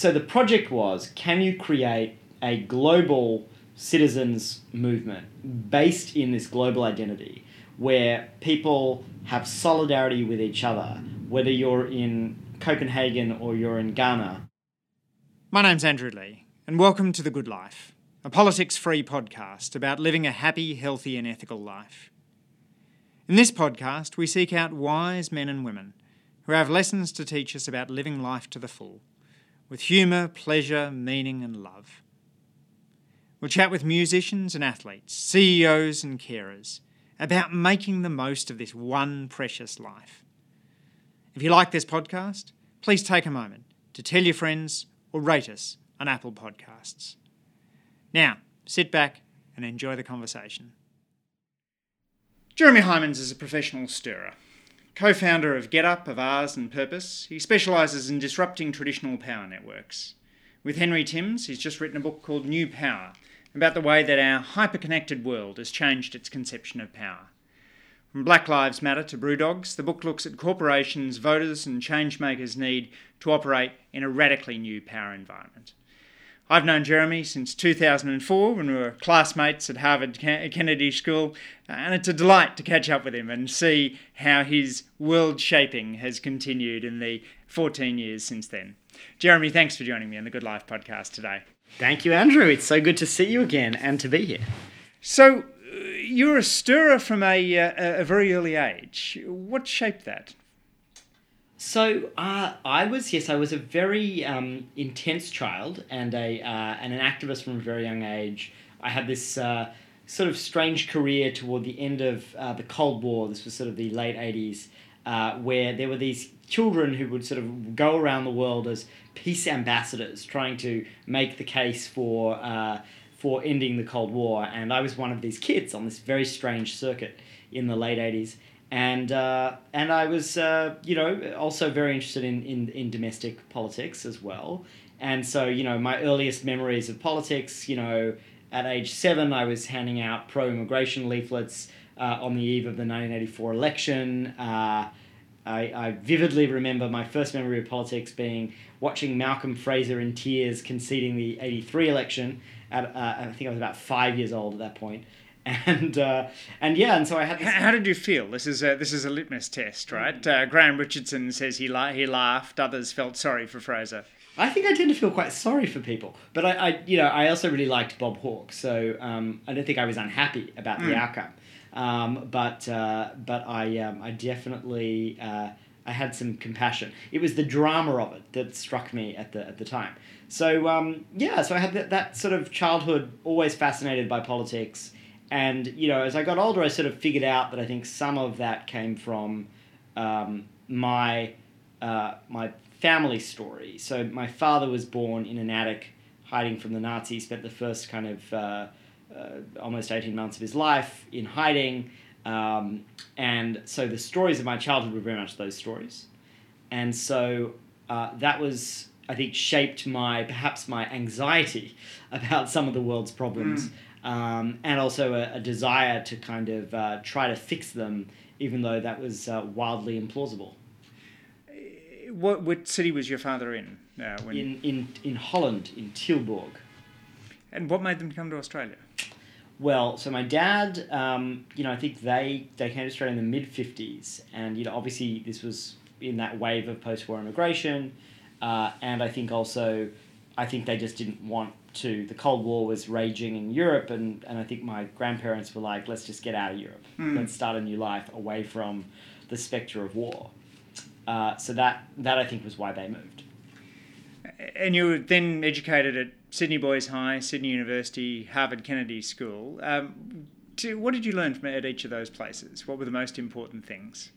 so the project was can you create a global citizens movement based in this global identity where people have solidarity with each other, whether you're in Copenhagen or you're in Ghana. My name's Andrew Lee, and welcome to The Good Life, a politics free podcast about living a happy, healthy, and ethical life. In this podcast, we seek out wise men and women who have lessons to teach us about living life to the full, with humour, pleasure, meaning, and love. We'll chat with musicians and athletes, CEOs and carers about making the most of this one precious life. If you like this podcast, please take a moment to tell your friends or rate us on Apple Podcasts. Now, sit back and enjoy the conversation. Jeremy Heimans is a professional stirrer. Co founder of GetUp, of Avaaz and Purpose, he specialises in disrupting traditional power networks. With Henry Timms, he's just written a book called New Power about the way that our hyper-connected world has changed its conception of power. From Black Lives Matter to Brewdogs, the book looks at corporations, voters, and changemakers' need to operate in a radically new power environment. I've known Jeremy since 2004 when we were classmates at Harvard Kennedy School, and it's a delight to catch up with him and see how his world shaping has continued in the 14 years since then. Jeremy, thanks for joining me on the Good Life podcast today. Thank you, Andrew. It's so good to see you again and to be here. So, uh, you're a stirrer from a, uh, a very early age. What shaped that? So uh, I was yes, I was a very um, intense child and a uh, and an activist from a very young age. I had this uh, sort of strange career toward the end of uh, the Cold War. This was sort of the late eighties, uh, where there were these children who would sort of go around the world as peace ambassadors, trying to make the case for uh, for ending the Cold War. And I was one of these kids on this very strange circuit in the late eighties. And uh, and I was uh, you know also very interested in, in, in domestic politics as well. And so you know my earliest memories of politics, you know, at age seven I was handing out pro immigration leaflets uh, on the eve of the nineteen eighty four election. Uh, I, I vividly remember my first memory of politics being watching Malcolm Fraser in tears conceding the 83 election. At, uh, I think I was about five years old at that point. And uh, and yeah, and so I had. This... How did you feel? This is a this is a litmus test, right? Uh, Graham Richardson says he la- he laughed. Others felt sorry for Fraser. I think I tend to feel quite sorry for people, but I, I you know I also really liked Bob Hawke, so um, I don't think I was unhappy about mm. the hmm. outcome. Um, but uh, but I um, I definitely uh, I had some compassion. It was the drama of it that struck me at the at the time. So um, yeah, so I had that, that sort of childhood, always fascinated by politics, and you know as I got older, I sort of figured out that I think some of that came from um, my uh, my family story. So my father was born in an attic, hiding from the Nazis. Spent the first kind of uh, uh, almost 18 months of his life in hiding. Um, and so the stories of my childhood were very much those stories. And so uh, that was, I think, shaped my, perhaps my anxiety about some of the world's problems. Mm. Um, and also a, a, desire to kind of uh, try to fix them, even though that was uh, wildly implausible. What, what city was your father in? Uh, when... in, in, in Holland, in Tilburg. And what made them come to Australia? Well, so my dad, um, you know, I think they they came to Australia in the mid '50s, and you know, obviously this was in that wave of post-war immigration, uh, and I think also, I think they just didn't want to. The Cold War was raging in Europe, and and I think my grandparents were like, let's just get out of Europe, mm. let's start a new life away from the specter of war. Uh, so that that I think was why they moved. And you were then educated at Sydney Boys High, Sydney University, Harvard Kennedy School. Um, to, what did you learn from at each of those places? What were the most important things?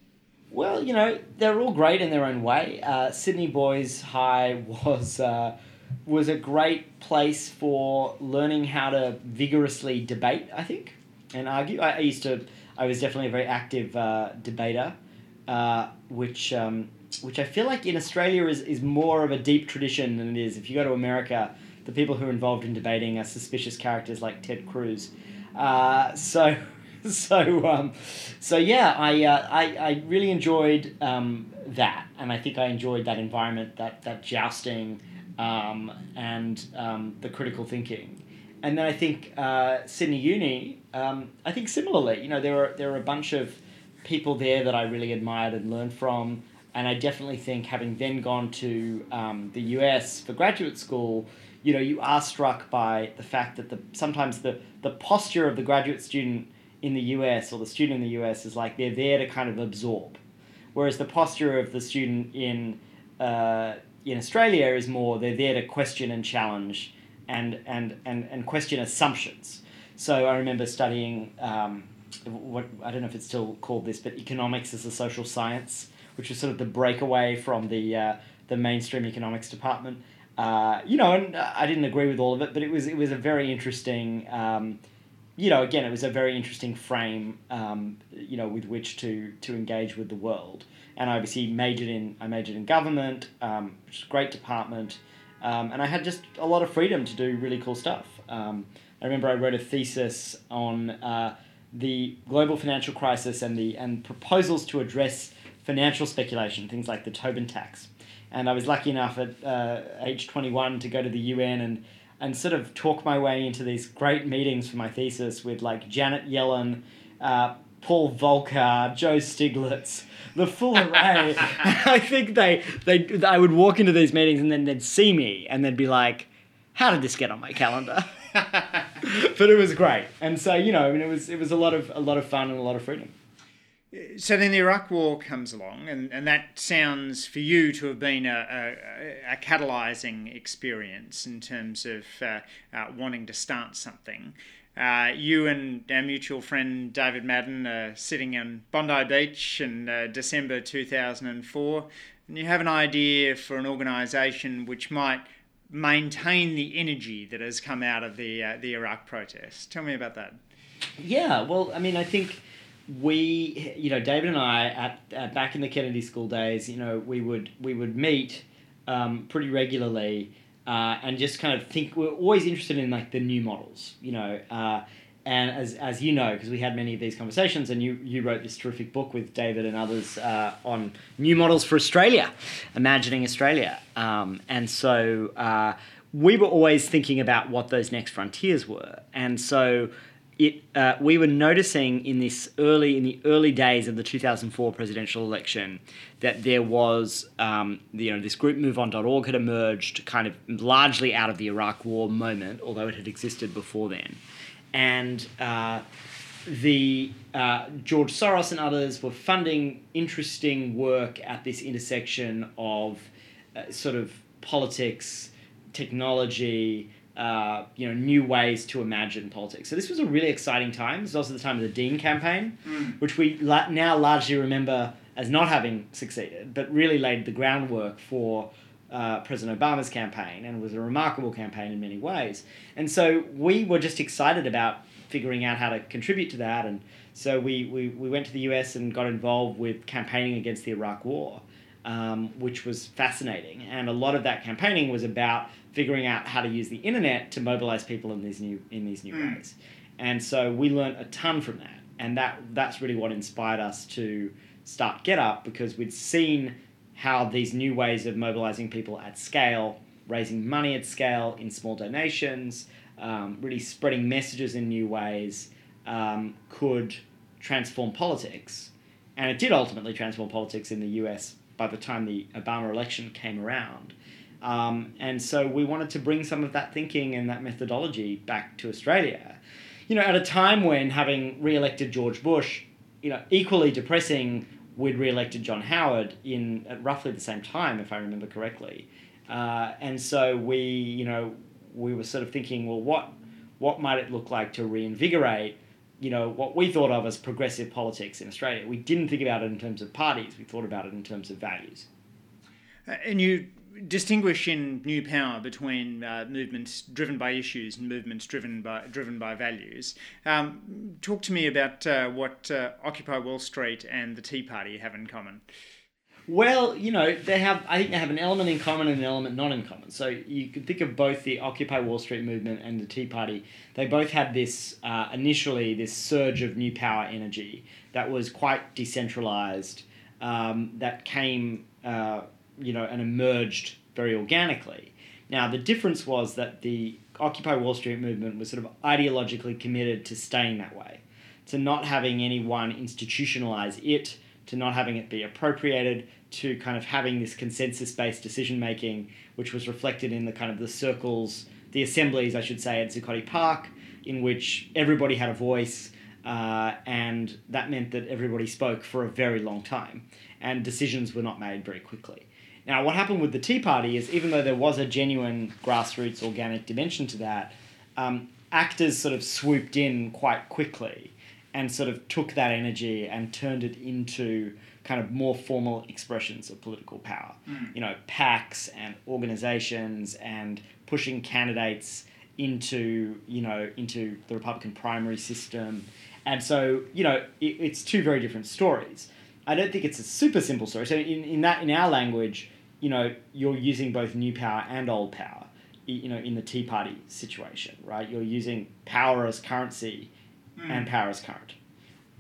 Well, you know, they're all great in their own way. Uh, Sydney Boys High was uh, was a great place for learning how to vigorously debate. I think and argue. I, I used to. I was definitely a very active uh, debater, uh, which um, which I feel like in Australia is, is more of a deep tradition than it is. If you go to America, the people who are involved in debating are suspicious characters like Ted Cruz. Uh, so, so, um, so yeah, I, uh, I, I really enjoyed um, that, and I think I enjoyed that environment, that that jousting, um, and um, the critical thinking. And then I think uh, Sydney Uni, um, I think similarly, you know, there are, there were a bunch of people there that I really admired and learned from. And I definitely think having then gone to um, the US for graduate school, you know, you are struck by the fact that the sometimes the, the posture of the graduate student in the US or the student in the US is like they're there to kind of absorb, whereas the posture of the student in uh, in Australia is more they're there to question and challenge and and and, and question assumptions. So I remember studying um, what I don't know if it's still called this, but economics as a social science, which was sort of the breakaway from the uh, the mainstream economics department. Uh, you know, and I didn't agree with all of it, but it was it was a very interesting. Um, you know, again, it was a very interesting frame, um, you know, with which to to engage with the world. And I obviously majored in I majored in government, um, which is a great department, um, and I had just a lot of freedom to do really cool stuff. Um, I remember I wrote a thesis on uh, the global financial crisis and the and proposals to address financial speculation, things like the Tobin tax. And I was lucky enough at uh, age twenty one to go to the UN and and sort of talk my way into these great meetings for my thesis with like Janet Yellen, uh, Paul Volcker, Joe Stiglitz, the full array. I think they, they, I would walk into these meetings and then they'd see me and they'd be like, how did this get on my calendar? but it was great. And so, you know, I mean, it was, it was a lot of, a lot of fun and a lot of freedom. So then the Iraq War comes along, and, and that sounds for you to have been a, a, a catalyzing experience in terms of uh, uh, wanting to start something. Uh, you and our mutual friend David Madden are sitting on Bondi Beach in uh, December 2004, and you have an idea for an organisation which might maintain the energy that has come out of the, uh, the Iraq protests. Tell me about that. Yeah, well, I mean, I think we, you know, David and I, at, at back in the Kennedy School days, you know, we would we would meet um, pretty regularly uh, and just kind of think. We're always interested in like the new models, you know. Uh, and as, as you know, because we had many of these conversations, and you, you wrote this terrific book with David and others uh, on new models for Australia, imagining Australia. Um, and so uh, we were always thinking about what those next frontiers were. And so it uh, we were noticing in this early in the early days of the 2004 presidential election that there was um, you know this group moveon.org had emerged kind of largely out of the Iraq war moment although it had existed before then. And uh, the uh, George Soros and others were funding interesting work at this intersection of uh, sort of politics technology uh, you know, new ways to imagine politics. So this was a really exciting time. This was also the time of the Dean campaign, mm. which we la- now largely remember as not having succeeded, but really laid the groundwork for uh, President Obama's campaign and was a remarkable campaign in many ways. And so we were just excited about figuring out how to contribute to that. And so we, we, we went to the US and got involved with campaigning against the Iraq War. Um, which was fascinating, and a lot of that campaigning was about figuring out how to use the internet to mobilize people in these new in these new mm. ways. And so we learned a ton from that, and that that's really what inspired us to start Get Up because we'd seen how these new ways of mobilizing people at scale, raising money at scale in small donations, um, really spreading messages in new ways, um, could transform politics. And it did ultimately transform politics in the US by the time the Obama election came around. Um, and so we wanted to bring some of that thinking and that methodology back to Australia. You know, at a time when having re-elected George Bush, you know, equally depressing, we'd re-elected John Howard in at roughly the same time, if I remember correctly. Uh, and so we, you know, we were sort of thinking, well, what what might it look like to reinvigorate, you know, what we thought of as progressive politics in Australia? We didn't think about it in terms of parties. We thought about it in terms of values. Uh, and you distinguish in New Power between uh, movements driven by issues and movements driven by driven by values. Um, talk to me about uh, what uh, Occupy Wall Street and the Tea Party have in common. Well, you know, they have. I think they have an element in common and an element not in common. So you could think of both the Occupy Wall Street movement and the Tea Party. They both had this uh, initially this surge of new power energy that was quite decentralized. Um, that came uh, you know, and emerged very organically. Now, the difference was that the Occupy Wall Street movement was sort of ideologically committed to staying that way, to not having anyone institutionalize it, to not having it be appropriated, to kind of having this consensus based decision making, which was reflected in the kind of the circles, the assemblies, I should say, at Zuccotti Park, in which everybody had a voice. Uh, and that meant that everybody spoke for a very long time, and decisions were not made very quickly. Now, what happened with the Tea Party is even though there was a genuine grassroots organic dimension to that, um, actors sort of swooped in quite quickly and sort of took that energy and turned it into kind of more formal expressions of political power. Mm. You know, PACs and organizations and pushing candidates into, you know, into the Republican primary system. And so, you know, it, it's two very different stories. I don't think it's a super simple story. So in, in that in our language, you know, you're using both new power and old power, you know, in the Tea Party situation, right? You're using power as currency Mm. and power as current.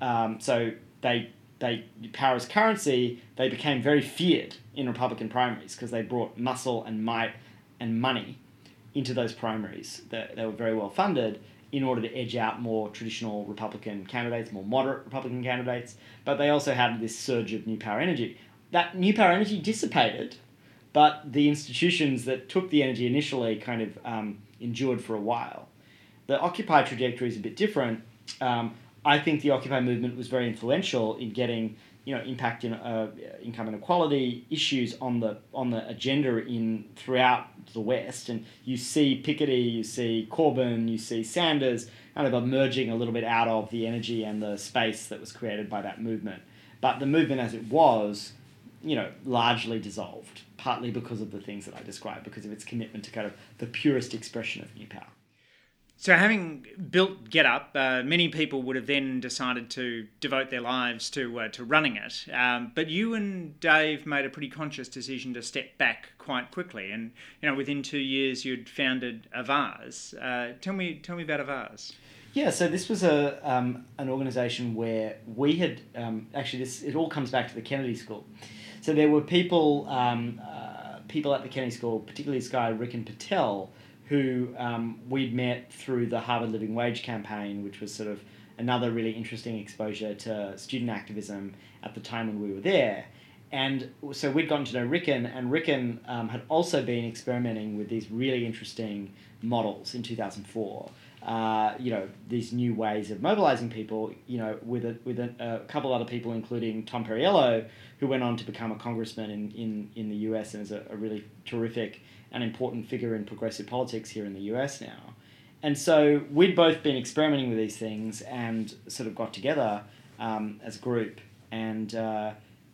Um, so they they power as currency. They became very feared in Republican primaries because they brought muscle and might and money into those primaries. They, they were very well funded in order to edge out more traditional Republican candidates, more moderate Republican candidates. But they also had this surge of new power energy. That new power energy dissipated, but the institutions that took the energy initially kind of um, endured for a while. The Occupy trajectory is a bit different um, I think the Occupy movement was very influential in getting you know impact in uh, income inequality issues on the on the agenda in throughout the West, and you see Piketty, you see Corbyn, you see Sanders kind of emerging a little bit out of the energy and the space that was created by that movement. But the movement as it was, you know, largely dissolved, partly because of the things that I described, because of its commitment to kind of the purest expression of new power. So, having built GetUp, uh, many people would have then decided to devote their lives to uh, to running it. Um, but you and Dave made a pretty conscious decision to step back quite quickly, and you know, within two years, you'd founded Avaaz. Uh, tell me, tell me about Avaaz. Yeah, so this was a um, an organisation where we had um, actually this it all comes back to the Kennedy School. So there were people um, uh, people at the Kennedy School, particularly this guy Ricken Patel who um, we'd met through the Harvard Living Wage campaign, which was sort of another really interesting exposure to student activism at the time when we were there. And so we'd gotten to know Ricken, and Ricken um, had also been experimenting with these really interesting models in 2004. Uh, you know, these new ways of mobilizing people, you know, with a, with a, a couple other people, including Tom Perriello, who went on to become a congressman in, in, in the US and is a, a really terrific an important figure in progressive politics here in the US now. And so we'd both been experimenting with these things and sort of got together um, as a group and, uh,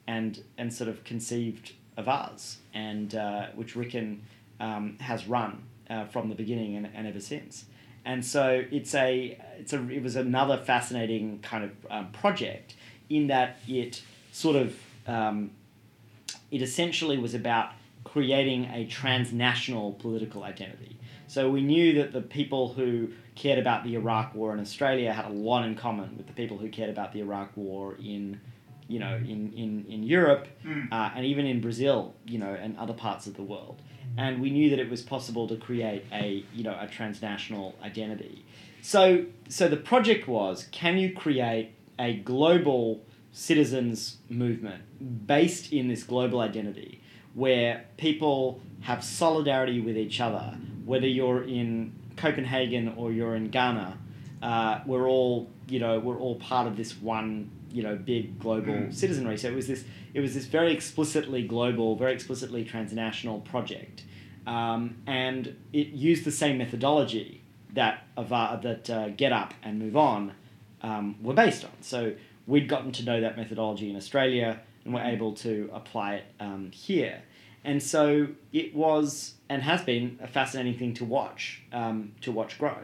and, and sort of conceived Avaaz, and uh, which Ricken um, has run uh, from the beginning and, and ever since. And so it's a, it's a, it was another fascinating kind of um, project in that it sort of, um, it essentially was about creating a transnational political identity. So we knew that the people who cared about the Iraq War in Australia had a lot in common with the people who cared about the Iraq War in, you know, in, in, in Europe Mm. uh, and even in Brazil, you know, and other parts of the world. And we knew that it was possible to create a, you know, a transnational identity. So, so the project was, can you create a global citizens movement based in this global identity where people have solidarity with each other, whether you're in Copenhagen or you're in Ghana, uh, we're all you know we're all part of this one you know big global Mm. citizenry. So it was this it was this very explicitly global, very explicitly transnational project, um, and it used the same methodology that Ava, that uh, Get Up and Move On um, were based on. So we'd gotten to know that methodology in Australia and were able to apply it um, here. And so it was and has been a fascinating thing to watch, um, to watch grow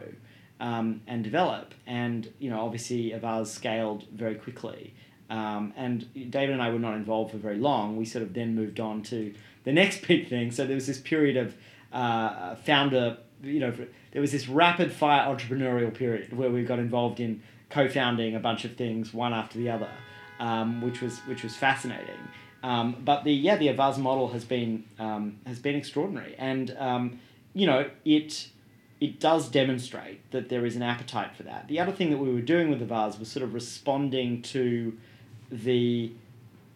um, and develop. And you know, obviously, Avaaz scaled very quickly. Um, and David and I were not involved for very long. We sort of then moved on to the next big thing. So there was this period of uh, founder, you know, there was this rapid fire entrepreneurial period where we got involved in co-founding a bunch of things one after the other, um, which was which was fascinating. Um, but the yeah the Avaaz model has been um, has been extraordinary, and um, you know, it it does demonstrate that there is an appetite for that. The other thing that we were doing with Avaaz was sort of responding to the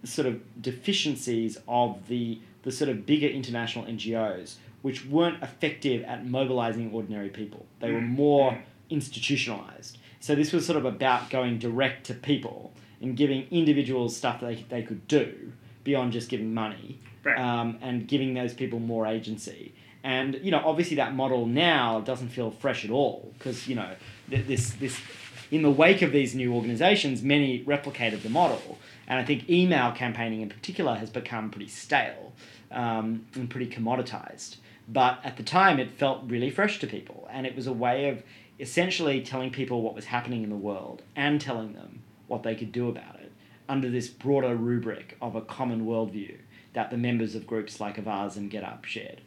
sort of deficiencies of the the sort of bigger international NGOs, which weren't effective at mobilizing ordinary people. They were more institutionalized. So this was sort of about going direct to people and giving individuals stuff that they, they could do beyond just giving money Right. um, and giving those people more agency. And you know, obviously, that model now doesn't feel fresh at all because you know th- this this in the wake of these new organizations, many replicated the model, and I think email campaigning in particular has become pretty stale um, and pretty commoditized. But at the time, it felt really fresh to people, and it was a way of essentially telling people what was happening in the world and telling them what they could do about it under this broader rubric of a common worldview that the members of groups like Avaaz and Get Up shared.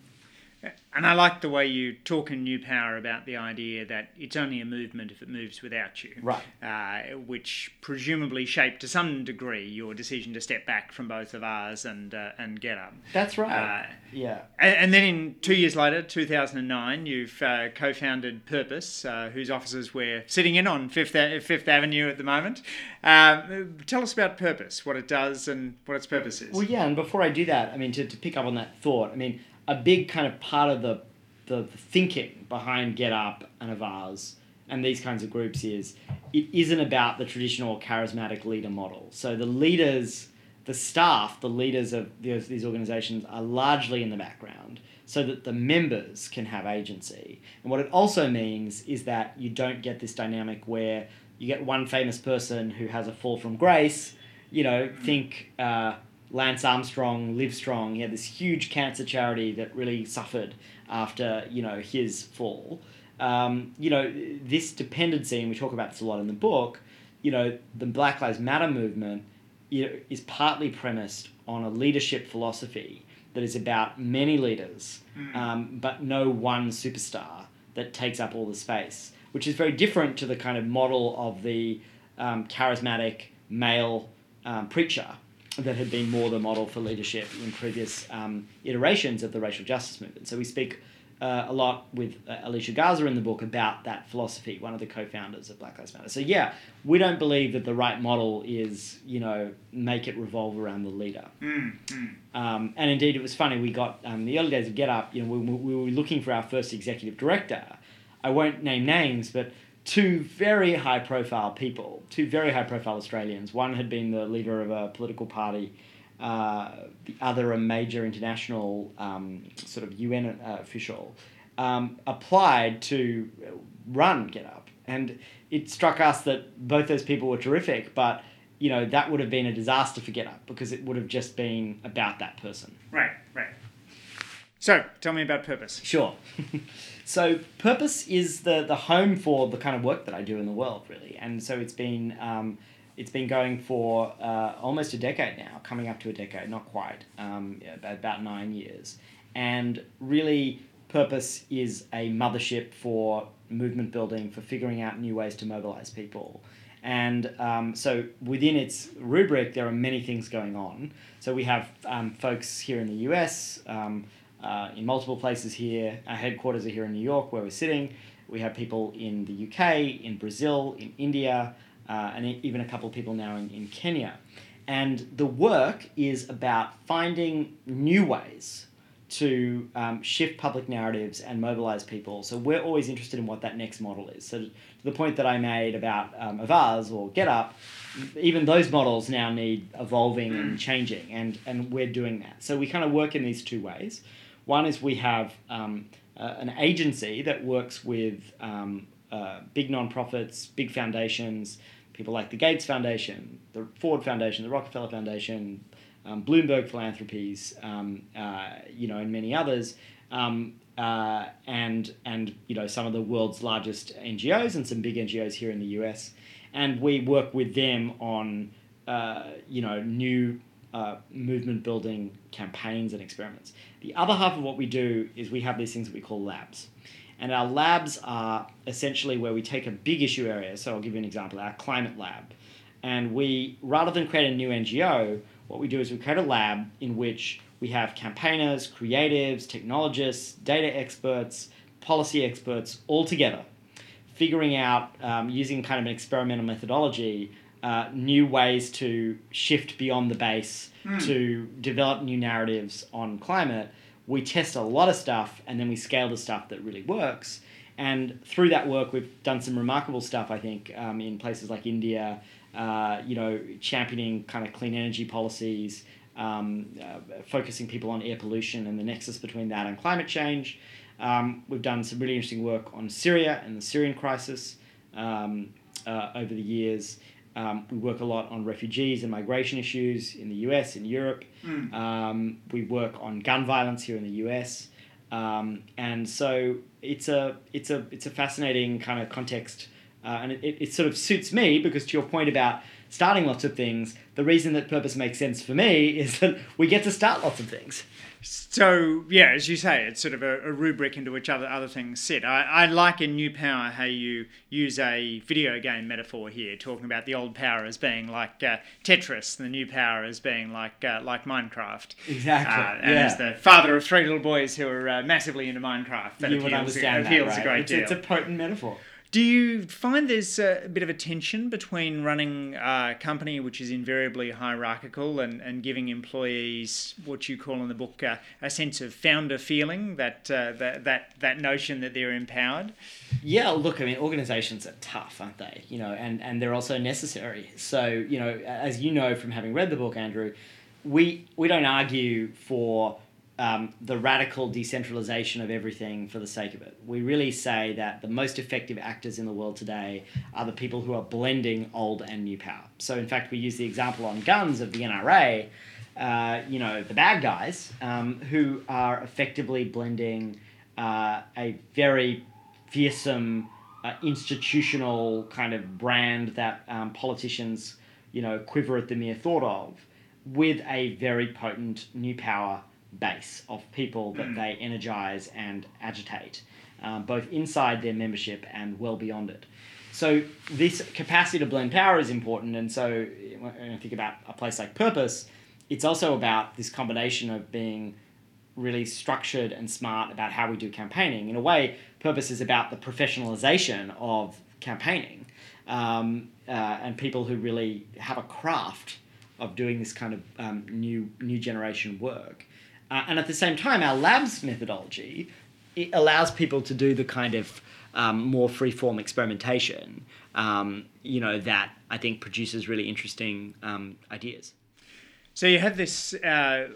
And I like the way you talk in New Power about the idea that it's only a movement if it moves without you. Right. Uh, which presumably shaped to some degree your decision to step back from both Avaaz and uh, and Get Up. That's right. Uh, yeah. And, and then in two years later, 2009, you've uh, co-founded Purpose, uh, whose offices we're sitting in on Fifth, A- Fifth Avenue at the moment. Um, tell us about Purpose, what it does and what its purpose is. Well, yeah, and before I do that, I mean, to, to pick up on that thought, I mean, a big kind of part of the, the, the thinking behind Get Up and Avaaz and these kinds of groups is it isn't about the traditional charismatic leader model. So the leaders, the staff, the leaders of these, these organizations are largely in the background so that the members can have agency. And what it also means is that you don't get this dynamic where you get one famous person who has a fall from grace, you know, think. Uh, Lance Armstrong, Live Strong. He had this huge cancer charity that really suffered after you know his fall. Um, you know this dependency, and we talk about this a lot in the book. You know the Black Lives Matter movement you know, is partly premised on a leadership philosophy that is about many leaders, um, but no one superstar that takes up all the space, which is very different to the kind of model of the um, charismatic male um, preacher that had been more the model for leadership in previous um, iterations of the racial justice movement. So we speak uh, a lot with uh, Alicia Garza in the book about that philosophy, one of the co-founders of Black Lives Matter. So yeah, we don't believe that the right model is, you know, make it revolve around the leader. Mm, mm. Um, and indeed, it was funny. We got um, the early days of Get Up. You know, we, we were looking for our first executive director. I won't name names, but two very high-profile people, two very high-profile Australians. One had been the leader of a political party. Uh, the other, a major international um, sort of UN uh, official, um, applied to run Get Up, and it struck us that both those people were terrific, but you know that would have been a disaster for Get Up because it would have just been about that person. Right, right. So, tell me about Purpose. Sure. so Purpose is the the home for the kind of work that I do in the world, really, and so it's been um, it's been going for uh, almost a decade now, coming up to a decade, not quite, um, about nine years, and really. Purpose is a mothership for movement building, for figuring out new ways to mobilize people. And um, so within its rubric, there are many things going on. So we have um, folks here in the US, um, uh, in multiple places here. Our headquarters are here in New York, where we're sitting. We have people in the UK, in Brazil, in India, uh, and even a couple of people now in, in Kenya. And the work is about finding new ways to um, shift public narratives and mobilize people. So we're always interested in what that next model is. So to the point that I made about um, Avaaz or Get Up, even those models now need evolving and changing, and, and we're doing that. So we kind of work in these two ways. One is we have um, uh, an agency that works with um, uh, big nonprofits, big foundations, people like the Gates Foundation, the Ford Foundation, the Rockefeller Foundation, um, Bloomberg Philanthropies, um, uh, you know, and many others, um, uh, and and you know some of the world's largest NGOs and some big NGOs here in the US, and we work with them on uh, you know new uh, movement building campaigns and experiments. The other half of what we do is we have these things that we call labs. And our labs are essentially where we take a big issue area. So I'll give you an example our climate lab. And we, rather than create a new NGO, what we do is we create a lab in which we have campaigners, creatives, technologists, data experts, policy experts all together, figuring out um, using kind of an experimental methodology uh, new ways to shift beyond the base to develop new narratives on climate. We test a lot of stuff and then we scale the stuff that really works. And through that work, we've done some remarkable stuff, I think, um, in places like India, uh, you know, championing kind of clean energy policies, um, uh, focusing people on air pollution and the nexus between that and climate change. Um, we've done some really interesting work on Syria and the Syrian crisis um, uh, over the years. Um, we work a lot on refugees and migration issues in the US, in Europe. Um, we work on gun violence here in the US. Um, and so it's a, it's, a, it's a fascinating kind of context. Uh, and it, it sort of suits me because, to your point about starting lots of things, the reason that purpose makes sense for me is that we get to start lots of things. So yeah, as you say, it's sort of a, a rubric into which other other things sit. I, I like in New Power how you use a video game metaphor here, talking about the old power as being like uh, Tetris, and the new power as being like uh, like Minecraft. Exactly. Uh, and as the father of three little boys who are uh, massively into Minecraft, that you appeals, would understand appeals that, right? a great it's, deal. it's a potent metaphor. Do you find there's a bit of a tension between running a company which is invariably hierarchical and, and giving employees what you call in the book uh, a sense of founder feeling, that, uh, that, that, that notion that they're empowered? Yeah, look, I mean, organizations are tough, aren't they? You know, and, and they're also necessary. So, you know, as you know from having read the book, Andrew, we, we don't argue for um, the radical decentralization of everything for the sake of it. We really say that the most effective actors in the world today are the people who are blending old and new power. So, in fact, we use the example on guns of the NRA, uh, you know, the bad guys, um, who are effectively blending uh, a very fearsome uh, institutional kind of brand that um, politicians, you know, quiver at the mere thought of, with a very potent new power base of people that they energize and agitate, um, both inside their membership and well beyond it. So this capacity to blend power is important, and so when I think about a place like Purpose, it's also about this combination of being really structured and smart about how we do campaigning. In a way, Purpose is about the professionalization of campaigning um, uh, and people who really have a craft of doing this kind of um, new new generation work. Uh, and at the same time, our labs methodology it allows people to do the kind of um, more free-form experimentation, um, you know, that I think produces really interesting um, ideas. So you have this uh,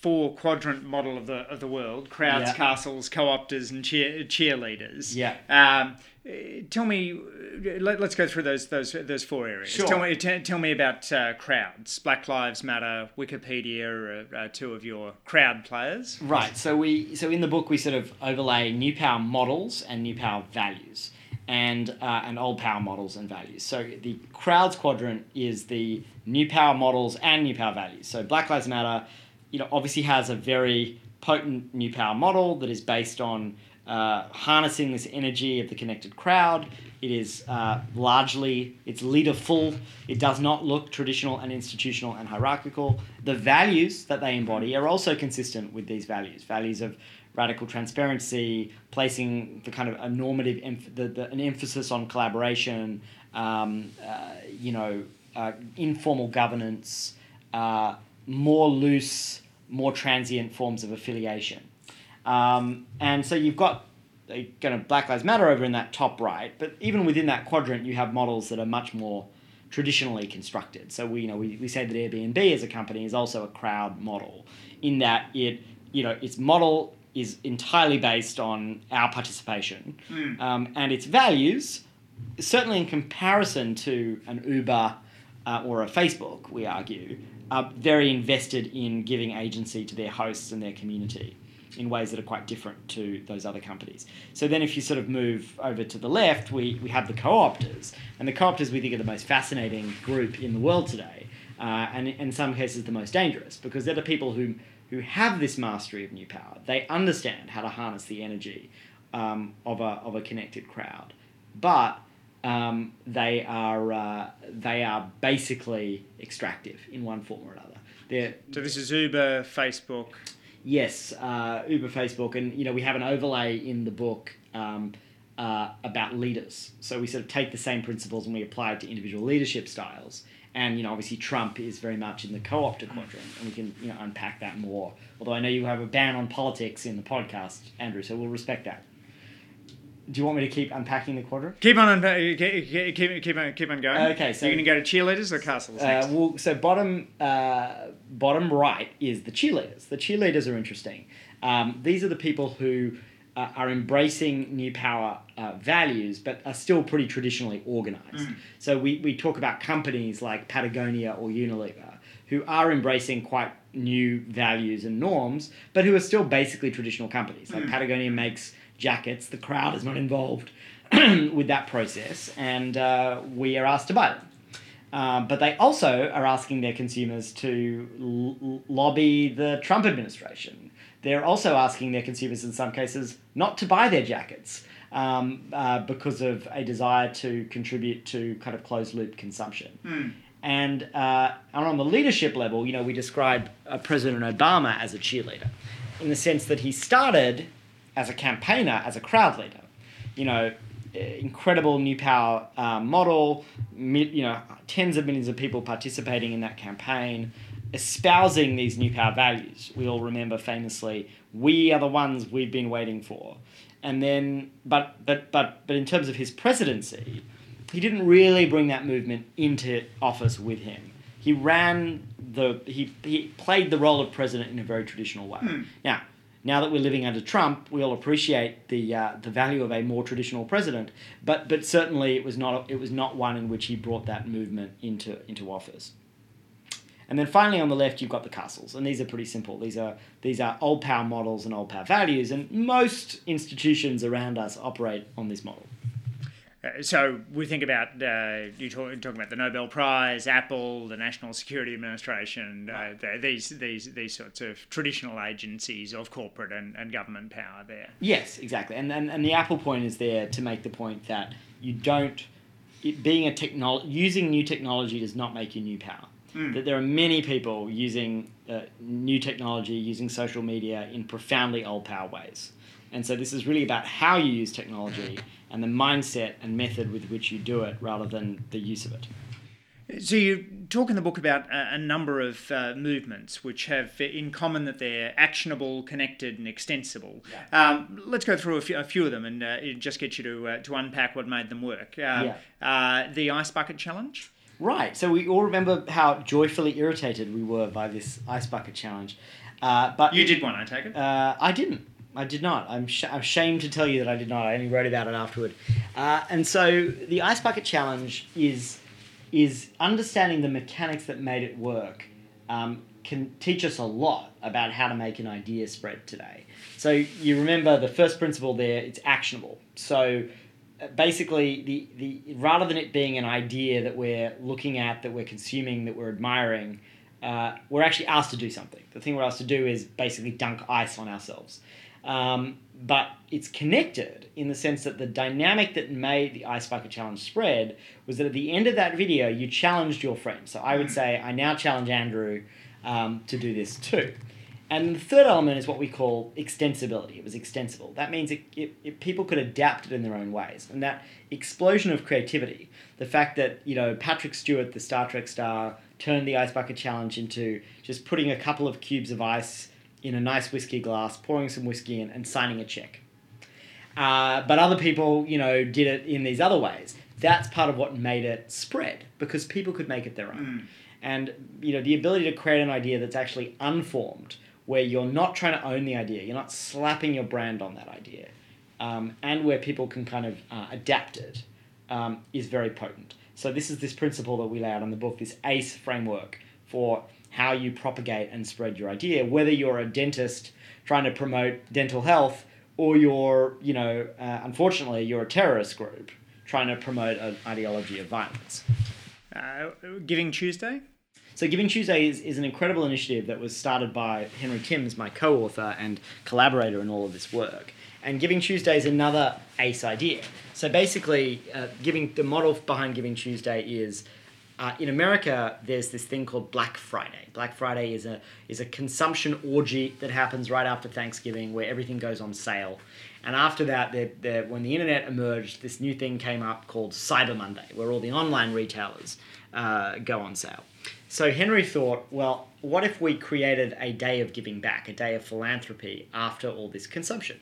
four quadrant model of the of the world: crowds, Yeah. castles, co-opters, and cheer, cheerleaders. Yeah. Um, tell me, let, us go through those those those four areas. Sure. Tell me, t- tell me about uh, crowds. Black Lives Matter, Wikipedia are uh, two of your crowd players. Right. So we so in the book we sort of overlay new power models and new power values, and uh, and old power models and values. So the crowds quadrant is the new power models and new power values. So Black Lives Matter, you know, obviously has a very potent new power model that is based on uh, harnessing this energy of the connected crowd. It is uh, largely it's leaderful. It does not look traditional and institutional and hierarchical. The values that they embody are also consistent with these values. Values of radical transparency, placing the kind of a normative emph- the, the, an emphasis on collaboration. Um, uh, you know, uh, informal governance, uh, more loose, more transient forms of affiliation. Um, and so you've got a kind of Black Lives Matter over in that top right, but even within that quadrant, you have models that are much more traditionally constructed. So we, you know, we, we say that Airbnb as a company is also a crowd model in that it, you know, its model is entirely based on our participation. Um, and its values, certainly in comparison to an Uber uh, or a Facebook, we argue, are very invested in giving agency to their hosts and their community in ways that are quite different to those other companies. So then if you sort of move over to the left, we, we have the co-opters. And the co-opters we think are the most fascinating group in the world today. Uh, and in some cases the most dangerous because they're the people who, who have this mastery of new power. They understand how to harness the energy um, of, a, of a connected crowd. But um, they are uh, they are basically extractive in one form or another. They're, So this is Uber, Facebook. Yes, uh, Uber, Facebook, and you know we have an overlay in the book um, uh, about leaders. So we sort of take the same principles and we apply it to individual leadership styles. And you know, obviously, Trump is very much in the co-opter quadrant, and we can you know unpack that more. Although I know you have a ban on politics in the podcast, Andrew, so we'll respect that. Do you want me to keep unpacking the quadrant? Keep on, unpa- keep, keep, keep, keep on, keep on going. Okay, so- you're going to go to cheerleaders or castles Uh, well, so bottom uh, bottom right is the cheerleaders. The cheerleaders are interesting. Um, these are the people who uh, are embracing new power uh, values, but are still pretty traditionally organized. So we, we talk about companies like Patagonia or Unilever who are embracing quite new values and norms, but who are still basically traditional companies. Like Patagonia makes jackets, the crowd is not involved with that process, and uh, we are asked to buy them. Um, but they also are asking their consumers to l- lobby the Trump administration. They're also asking their consumers, in some cases, not to buy their jackets um, uh, because of a desire to contribute to kind of closed loop consumption. And, uh, and on the leadership level, you know, we describe uh, President Obama as a cheerleader in the sense that he started as a campaigner, as a crowd leader. You know, eh, incredible new power uh, model, you know, tens of millions of people participating in that campaign, espousing these new power values. We all remember famously, we are the ones we've been waiting for. And then, but, but, but, but in terms of his presidency, he didn't really bring that movement into office with him. He ran the, he, he played the role of president in a very traditional way. Now, now that we're living under Trump, we all appreciate the uh, the value of a more traditional president, but but certainly it was not it was not one in which he brought that movement into into office. And then finally on the left you've got the castles, and these are pretty simple. These are these are old power models and old power values, and most institutions around us operate on this model. Uh, so we think about uh, you talk, talking about the Nobel Prize, Apple, the National Security Administration, uh, the, these these these sorts of traditional agencies of corporate and, and government power there. Yes, exactly. And, and and the Apple point is there to make the point that you don't it, being a technol using new technology does not make you new power. That there are many people using uh, new technology, using social media in profoundly old power ways. And so this is really about how you use technology and the mindset and method with which you do it rather than the use of it. So you talk in the book about a, number of uh, movements which have in common that they're actionable, connected, and extensible. Um, let's go through a few, a few of them and uh, just get you to uh, to unpack what made them work. Uh, uh, the ice bucket challenge. Right. So we all remember how joyfully irritated we were by this ice bucket challenge. Uh, but You did one, I take it. Uh, I didn't. I did not. I'm, sh- ashamed to tell you that I did not. I only wrote about it afterward. Uh, and so the ice bucket challenge is is understanding the mechanics that made it work. Um, can teach us a lot about how to make an idea spread today. So you remember the first principle there. It's actionable. So uh, basically, the, the rather than it being an idea that we're looking at, that we're consuming, that we're admiring, uh, we're actually asked to do something. The thing we're asked to do is basically dunk ice on ourselves. Um, but it's connected in the sense that the dynamic that made the Ice Bucket Challenge spread was that at the end of that video, you challenged your friend. So I would say, I now challenge Andrew um, to do this too. And the third element is what we call extensibility. It was extensible. That means it, it, it, people could adapt it in their own ways. And that explosion of creativity, the fact that, you know, Patrick Stewart, the Star Trek star, turned the Ice Bucket Challenge into just putting a couple of cubes of ice in a nice whiskey glass, pouring some whiskey in, and signing a check. Uh, but other people, you know, did it in these other ways. That's part of what made it spread because people could make it their own. And, you know, the ability to create an idea that's actually unformed, where you're not trying to own the idea, you're not slapping your brand on that idea, um, and where people can kind of uh, adapt it, um, is very potent. So this is this principle that we lay out in the book, this ACE framework for how you propagate and spread your idea, whether you're a dentist trying to promote dental health or you're, you know, uh, unfortunately, you're a terrorist group trying to promote an ideology of violence. Uh, Giving Tuesday. So Giving Tuesday is, is an incredible initiative that was started by Henry Timms, my co-author and collaborator in all of this work. And Giving Tuesday is another ACE idea. So basically, uh, giving the model behind Giving Tuesday is Uh, in America, there's this thing called Black Friday. Black Friday is a is a consumption orgy that happens right after Thanksgiving, where everything goes on sale. And after that, they're, they're, when the internet emerged, this new thing came up called Cyber Monday, where all the online retailers uh, go on sale. So Henry thought, well, what if we created a day of giving back, a day of philanthropy after all this consumption?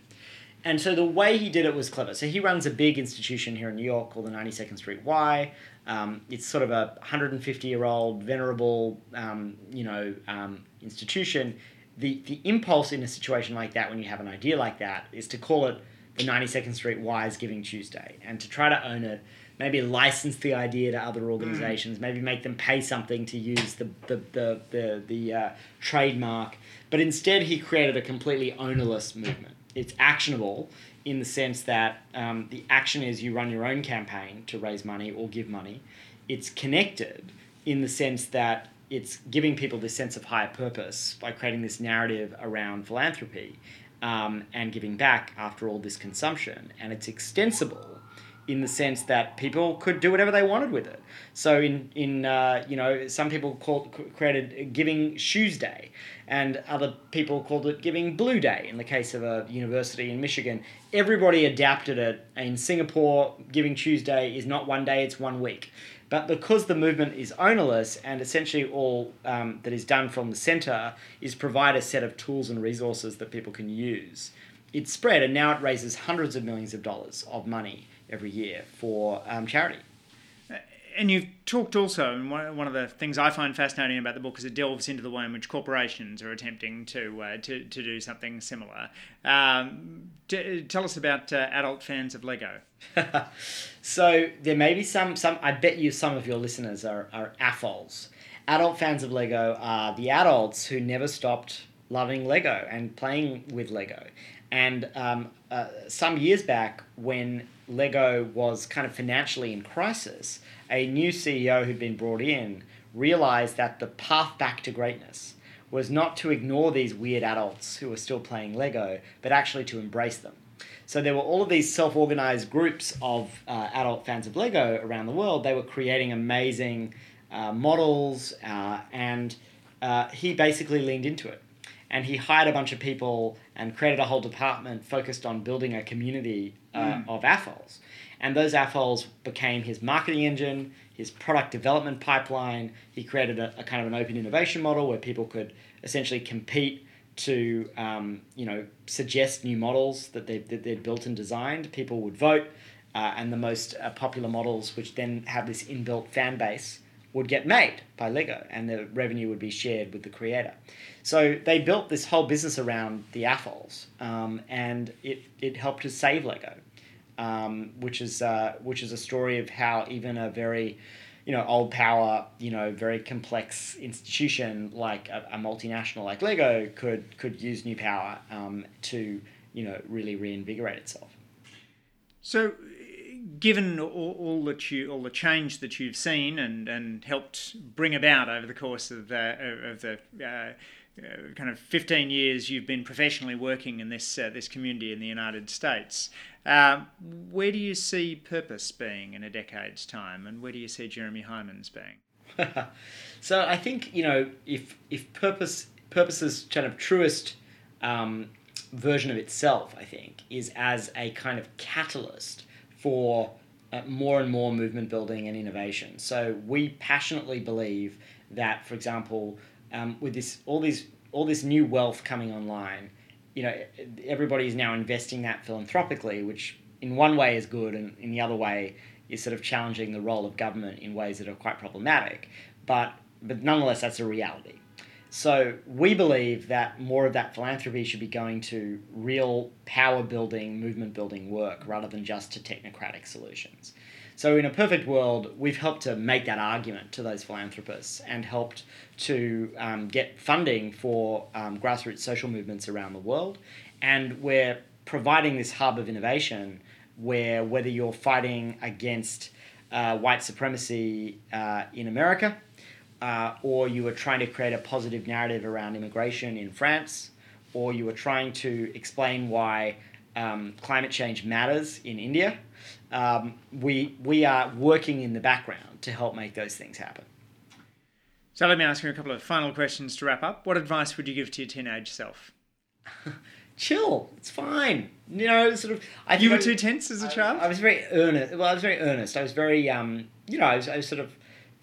And so the way he did it was clever. So he runs a big institution here in New York called the 92nd Street Y. Um, it's sort of a 150 year old venerable, um, you know, um, institution. The the impulse in a situation like that, when you have an idea like that, is to call it the 92nd Street Y's Giving Tuesday and to try to own it. Maybe license the idea to other organizations. Mm. Maybe make them pay something to use the the the the, the uh, trademark. But instead, he created a completely ownerless movement. It's actionable in the sense that um, the action is you run your own campaign to raise money or give money. It's connected in the sense that it's giving people this sense of higher purpose by creating this narrative around philanthropy um, and giving back after all this consumption. And it's extensible in the sense that people could do whatever they wanted with it. So in in uh, you know some people called created Giving Shoes Day, and other people called it Giving Blue Day. In the case of a university in Michigan, everybody adapted it. In Singapore, Giving Tuesday is not one day; it's one week. But because the movement is ownerless and essentially all um, that is done from the center is provide a set of tools and resources that people can use, it's spread and now it raises hundreds of millions of dollars of money every year for um, charity. And you've talked also, and one of the things I find fascinating about the book is it delves into the way in which corporations are attempting to uh, to, to do something similar. Um, t- tell us about uh, adult fans of Lego. so there may be some some. I bet you some of your listeners are are AFOLs. Adult fans of Lego are the adults who never stopped loving Lego and playing with Lego. And um, uh, some years back, when Lego was kind of financially in crisis, a new CEO who'd been brought in realized that the path back to greatness was not to ignore these weird adults who were still playing Lego, but actually to embrace them. So there were all of these self organized groups of uh, adult fans of Lego around the world. They were creating amazing uh, models, uh, and uh, he basically leaned into it and he hired a bunch of people and created a whole department focused on building a community uh, mm. of AFOLs. And those AFOLs became his marketing engine, his product development pipeline. He created a, a kind of an open innovation model where people could essentially compete to um, you know suggest new models that, they, that they'd built and designed. People would vote, uh, and the most uh, popular models, which then have this inbuilt fan base, would get made by Lego, and the revenue would be shared with the creator. So they built this whole business around the AFOLs, um, and it, it helped to save Lego, um, which is uh, which is a story of how even a very you know old power you know very complex institution like a, a multinational like Lego could could use new power um, to you know really reinvigorate itself. So given all, all, that you, all the change that you've seen and, and helped bring about over the course of the, of the uh, uh, kind of 15 years you've been professionally working in this uh, this community in the United States. Uh, where do you see purpose being in a decade's time, and where do you see Jeremy Heimans being? so I think you know if if purpose purpose's kind of truest um, version of itself, I think, is as a kind of catalyst for uh, more and more movement building and innovation. So we passionately believe that, for example, um, with this all these all this new wealth coming online, you know, everybody is now investing that philanthropically, which in one way is good, and in the other way is sort of challenging the role of government in ways that are quite problematic. But but nonetheless, that's a reality. So we believe that more of that philanthropy should be going to real power building, movement building work rather than just to technocratic solutions. So, in a perfect world, we've helped to make that argument to those philanthropists and helped to um, get funding for um, grassroots social movements around the world. And we're providing this hub of innovation where whether you're fighting against uh, white supremacy uh, in America uh, or you were trying to create a positive narrative around immigration in France or you were trying to explain why um, climate change matters in India, um, we we are working in the background to help make those things happen. So let me ask you a couple of final questions to wrap up. What advice would you give to your teenage self? Chill. It's fine. You know, sort of. I You were I- too tense as a I- child? I, was very earnest. Well, I was very earnest. I was very, um, you know, I was, I was sort of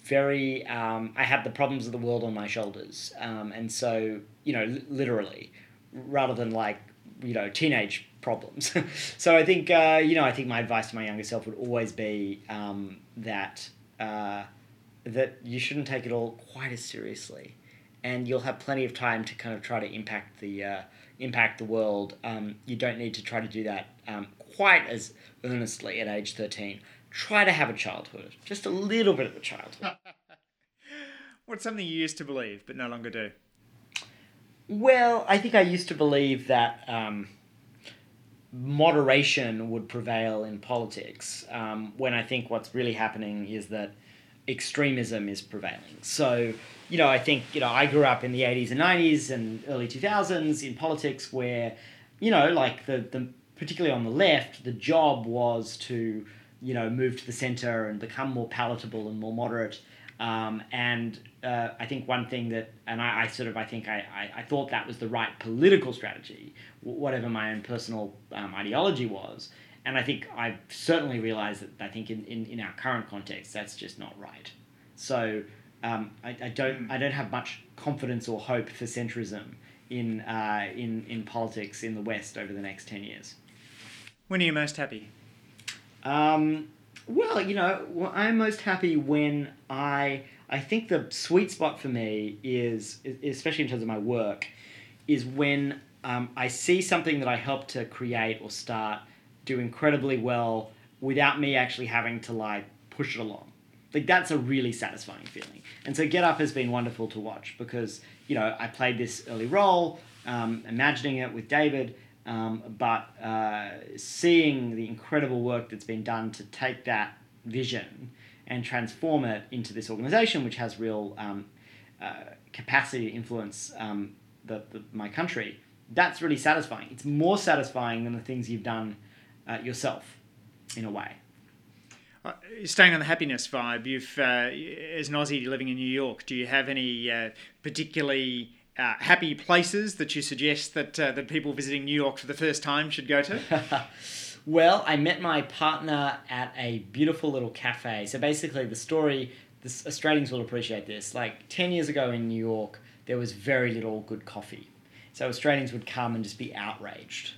very. Um, I had the problems of the world on my shoulders, um, and so you know, li- literally, rather than like you know teenage problems. so I think uh, you know, I think my advice to my younger self would always be um, that uh, that you shouldn't take it all quite as seriously, and you'll have plenty of time to kind of try to impact the. Uh, impact the world, um, you don't need to try to do that um, quite as earnestly at age 13. Try to have a childhood, just a little bit of a childhood. What's something you used to believe but no longer do? well, I think I used to believe that um, moderation would prevail in politics, um, when I think what's really happening is that extremism is prevailing. So, you know, I think, you know, I grew up in the 80s and 90s and early 2000s in politics where, you know, like the, the particularly on the left, the job was to, you know, move to the center and become more palatable and more moderate. Um, and uh, I think one thing that, and I, I sort of, I think I, I, I thought that was the right political strategy, whatever my own personal um, ideology was. And I think I've certainly realized that I think in, in, in our current context, that's just not right. So um, I, I don't I don't have much confidence or hope for centrism in, uh, in, in politics in the West over the next 10 years. When are you most happy? Um, well, you know, I'm most happy when I I think the sweet spot for me is, especially in terms of my work, is when um, I see something that I helped to create or start do incredibly well without me actually having to like push it along. Like that's a really satisfying feeling. And so GetUp has been wonderful to watch because you know I played this early role, um, imagining it with David, um, but uh, seeing the incredible work that's been done to take that vision and transform it into this organization, which has real um, uh, capacity to influence um, the, the, my country. That's really satisfying. It's more satisfying than the things you've done uh, yourself, in a way. Uh, staying on the happiness vibe, you've uh, as an Aussie living in New York, do you have any uh, particularly uh, happy places that you suggest that uh, that people visiting New York for the first time should go to? well, I met my partner at a beautiful little cafe. So basically, the story, the Australians will appreciate this. Like 10 years ago in New York, there was very little good coffee. So Australians would come and just be outraged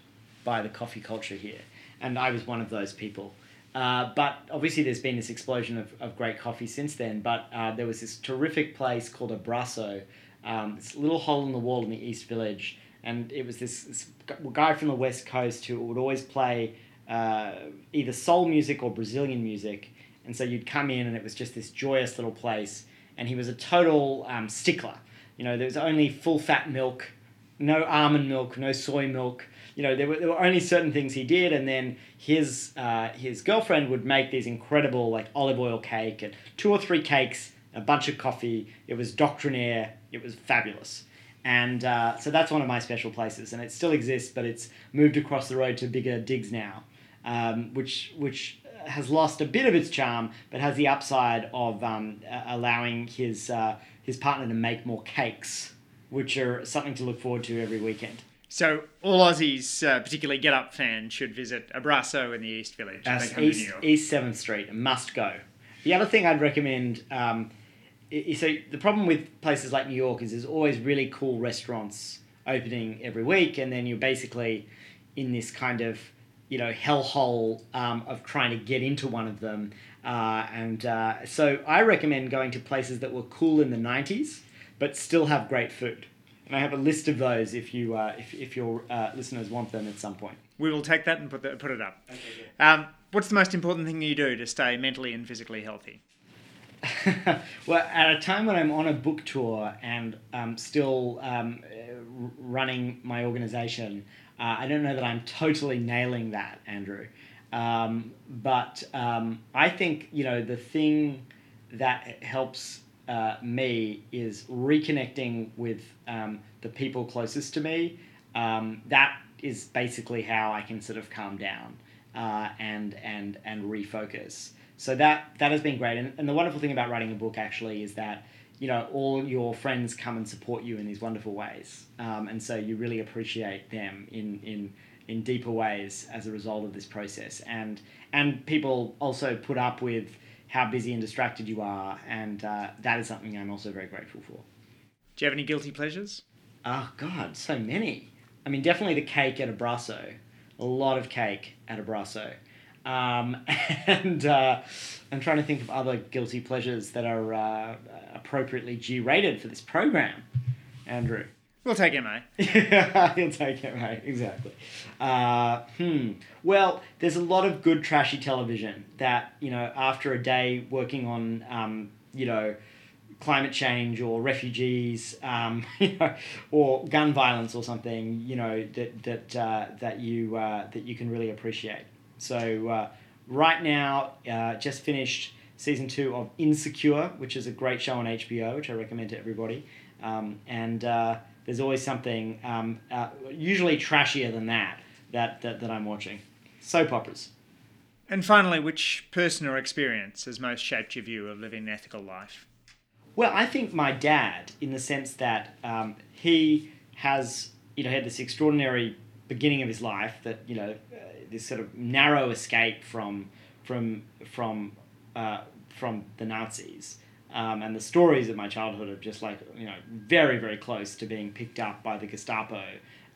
by the coffee culture here. And I was one of those people. Uh, but obviously, there's been this explosion of, of great coffee since then. But uh, there was this terrific place called Abraço, um, this little hole in the wall in the East Village. And it was this, this guy from the West Coast who would always play uh, either soul music or Brazilian music. And so you'd come in, and it was just this joyous little place. And he was a total um, stickler. You know, there was only full fat milk, no almond milk, no soy milk. You know, there were, there were only certain things he did, and then his uh, his girlfriend would make these incredible like olive oil cake and two or three cakes, a bunch of coffee. It was doctrinaire. It was fabulous. And uh, so that's one of my special places, and it still exists, but it's moved across the road to bigger digs now, um, which which has lost a bit of its charm, but has the upside of um, uh, allowing his uh, his partner to make more cakes, which are something to look forward to every weekend. So all Aussies, uh, particularly GetUp fans, should visit Abraço in the East Village. if they That's come to New East East Seventh Street, must go. The other thing I'd recommend. Um, i- so the problem with places like New York is there's always really cool restaurants opening every week, and then you're basically in this kind of you know hellhole um, of trying to get into one of them. Uh, and uh, so I recommend going to places that were cool in the '90s, but still have great food. And I have a list of those if you uh, if, if your uh, listeners want them at some point. We will take that and put, the, put it up. Um, what's the most important thing you do to stay mentally and physically healthy? well, at a time when I'm on a book tour and um, still um, running my organization, uh, I don't know that I'm totally nailing that, Andrew. Um, but um, I think you know the thing that helps uh, me is reconnecting with um, the people closest to me. Um, that is basically how I can sort of calm down uh, and and and refocus. So that that has been great. And, and the wonderful thing about writing a book actually is that you know all your friends come and support you in these wonderful ways, um, and so you really appreciate them in in in deeper ways as a result of this process. And and people also put up with how busy and distracted you are, and uh, that is something I'm also very grateful for. Do you have any guilty pleasures? Oh God, so many. I mean, definitely the cake at Abraço. A lot of cake at Abraço. Um, and uh, I'm trying to think of other guilty pleasures that are uh, appropriately G-rated for this program. Andrew. We'll take MA. He'll take MA, exactly. Uh, hmm. Well, there's a lot of good trashy television that, you know, after a day working on, um, you know, climate change or refugees, um, you know, or gun violence or something, you know, that that uh, that you uh, that you can really appreciate. So uh, right now, uh, just finished season two of Insecure, which is a great show on HBO, which I recommend to everybody. Um, and uh, there's always something, um, uh, usually trashier than that, that, that, that I'm watching. Soap operas. And finally, which person or experience has most shaped your view of living an ethical life? Well, I think my dad, in the sense that um, he has, you know, had this extraordinary beginning of his life that, you know, this sort of narrow escape from, from, from, uh, from the Nazis. Um, and the stories of my childhood are just like you know very very close to being picked up by the Gestapo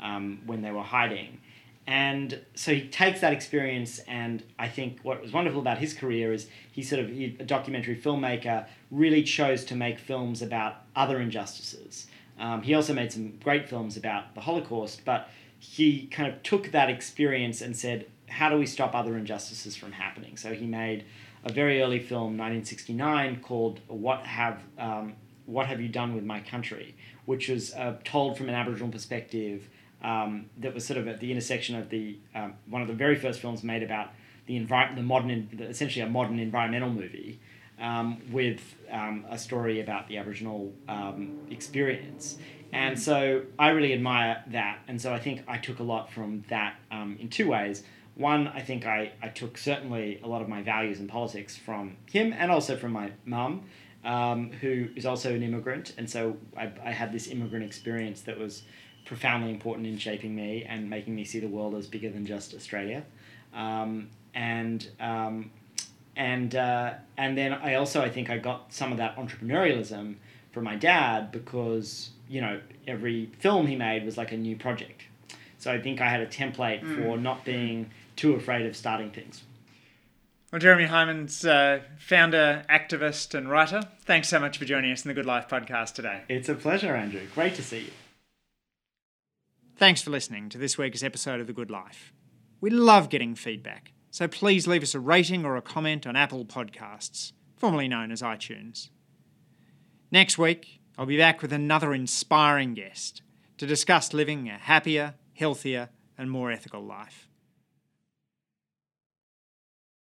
um, when they were hiding, and so he takes that experience and I think what was wonderful about his career is he sort of he, a documentary filmmaker really chose to make films about other injustices. Um, he also made some great films about the Holocaust, but he kind of took that experience and said, how do we stop other injustices from happening? So he made a very early film, 1969, called "What Have um, What Have You Done with My Country," which was uh, told from an Aboriginal perspective. Um, that was sort of at the intersection of the um, one of the very first films made about the envi- the modern, essentially a modern environmental movie, um, with um, a story about the Aboriginal um, experience. And so I really admire that, and so I think I took a lot from that in two ways one, I think I, I took certainly a lot of my values in politics from him and also from my mum, um, who is also an immigrant. And so I, I had this immigrant experience that was profoundly important in shaping me and making me see the world as bigger than just Australia. Um, and um, and uh, and then I also I think I got some of that entrepreneurialism from my dad because you know every film he made was like a new project. So I think I had a template mm. for not being too afraid of starting things. Well, Jeremy Heimans uh, founder, activist, and writer, thanks so much for joining us in the Good Life podcast today. It's a pleasure, Andrew. Great to see you. Thanks for listening to this week's episode of The Good Life. We love getting feedback, so please leave us a rating or a comment on Apple Podcasts, formerly known as iTunes. Next week, I'll be back with another inspiring guest to discuss living a happier, healthier, and more ethical life.